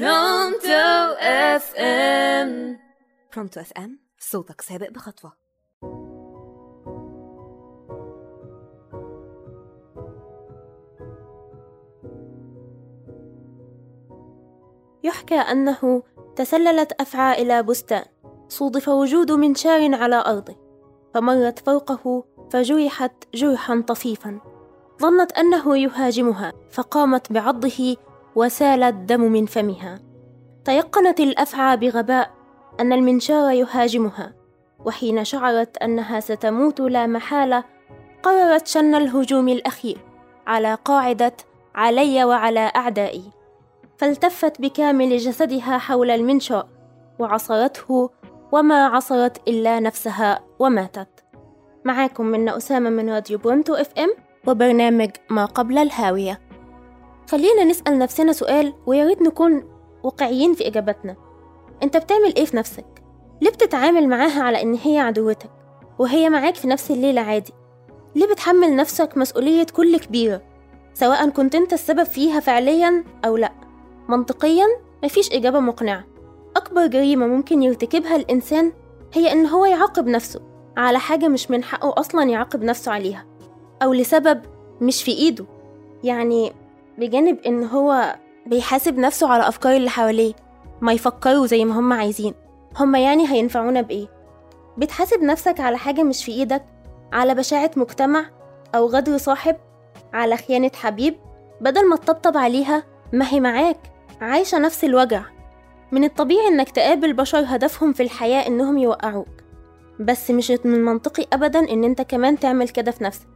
Pronto FM Pronto FM صوتك سابق بخطوة. يحكى أنه تسللت أفعى إلى بستان صودف وجود منشار على أرضه. فمرت فوقه فجرحت جرحا طفيفا. ظنت أنه يهاجمها فقامت بعضه وسال الدم من فمها. تيقنت الأفعى بغباء أن المنشار يهاجمها وحين شعرت أنها ستموت لا محالة قررت شن الهجوم الأخير على قاعدة علي وعلى أعدائي. فالتفت بكامل جسدها حول المنشار وعصرته وما عصرت إلا نفسها وماتت. معاكم من أسامة من راديو برونتو إف إم وبرنامج ما قبل الهاوية. خلينا نسأل نفسنا سؤال ويا ريت نكون واقعيين في إجابتنا. أنت بتعمل إيه في نفسك؟ ليه بتتعامل معاها على إن هي عدوتك وهي معاك في نفس الليلة عادي؟ ليه بتحمل نفسك مسؤولية كل كبيرة؟ سواء كنت أنت السبب فيها فعليا أو لأ. منطقيا مفيش إجابة مقنعة. أكبر جريمة ممكن يرتكبها الإنسان هي إن هو يعاقب نفسه على حاجة مش من حقه أصلا يعاقب نفسه عليها أو لسبب مش في إيده. يعني بجانب إن هو بيحاسب نفسه على أفكار اللي حواليه ما يفكروا زي ما هم عايزين. هم يعني هينفعونا بإيه؟ بتحاسب نفسك على حاجة مش في إيدك على بشاعة مجتمع أو غدر صاحب على خيانة حبيب بدل ما تطبطب عليها ما هي معاك. عايشة نفس الوجع. من الطبيعي إنك تقابل بشر هدفهم في الحياة إنهم يوقعوك. بس مش من منطقي أبدا إن أنت كمان تعمل كده في نفسك.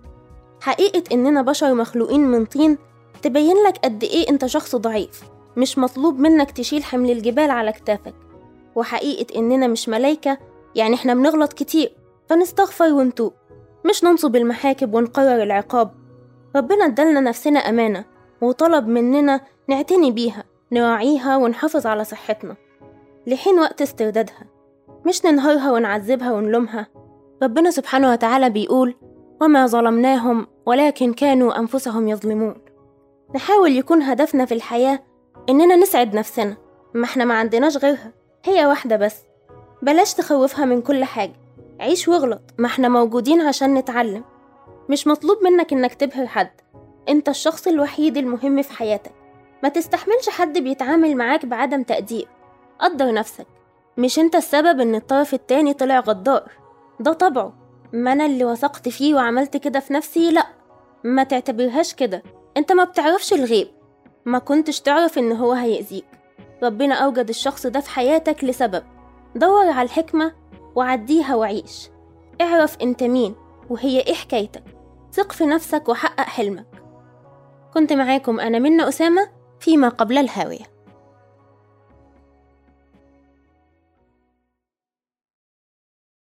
حقيقة إننا بشر مخلوقين من طين تبين لك قد إيه أنت شخص ضعيف. مش مطلوب منك تشيل حمل الجبال على كتافك. وحقيقة إننا مش ملايكة يعني إحنا بنغلط كتير. فنستغفر ونتوب. مش ننصب المحاكم ونقرر العقاب. ربنا ادالنا نفسنا أمانة وطلب مننا نعتني بيها نراعيها ونحافظ على صحتنا. لحين وقت استردادها. مش ننهارها ونعذبها ونلومها. ربنا سبحانه وتعالى بيقول وما ظلمناهم ولكن كانوا أنفسهم يظلمون. نحاول يكون هدفنا في الحياة إننا نسعد نفسنا ما إحنا ما عندناش غيرها هي واحدة بس. بلاش تخوفها من كل حاجة عيش واغلط ما إحنا موجودين عشان نتعلم. مش مطلوب منك إنك تبهر حد أنت الشخص الوحيد المهم في حياتك. ما تستحملش حد بيتعامل معاك بعدم تقدير قدر نفسك مش أنت السبب إن الطرف التاني طلع غدار. ده طبعه. ما أنا اللي وثقت فيه وعملت كده في نفسي لأ ما تعتبرهاش كده. أنت ما بتعرفش الغيب. ما كنتش تعرف ان هو هيأذيك. ربنا أوجد الشخص ده في حياتك لسبب. دور على الحكمة وعديها وعيش. اعرف أنت مين وهي إيه حكايتك. ثق في نفسك وحقق حلمك. كنت معاكم أنا منى أسامة فيما قبل الهاوية.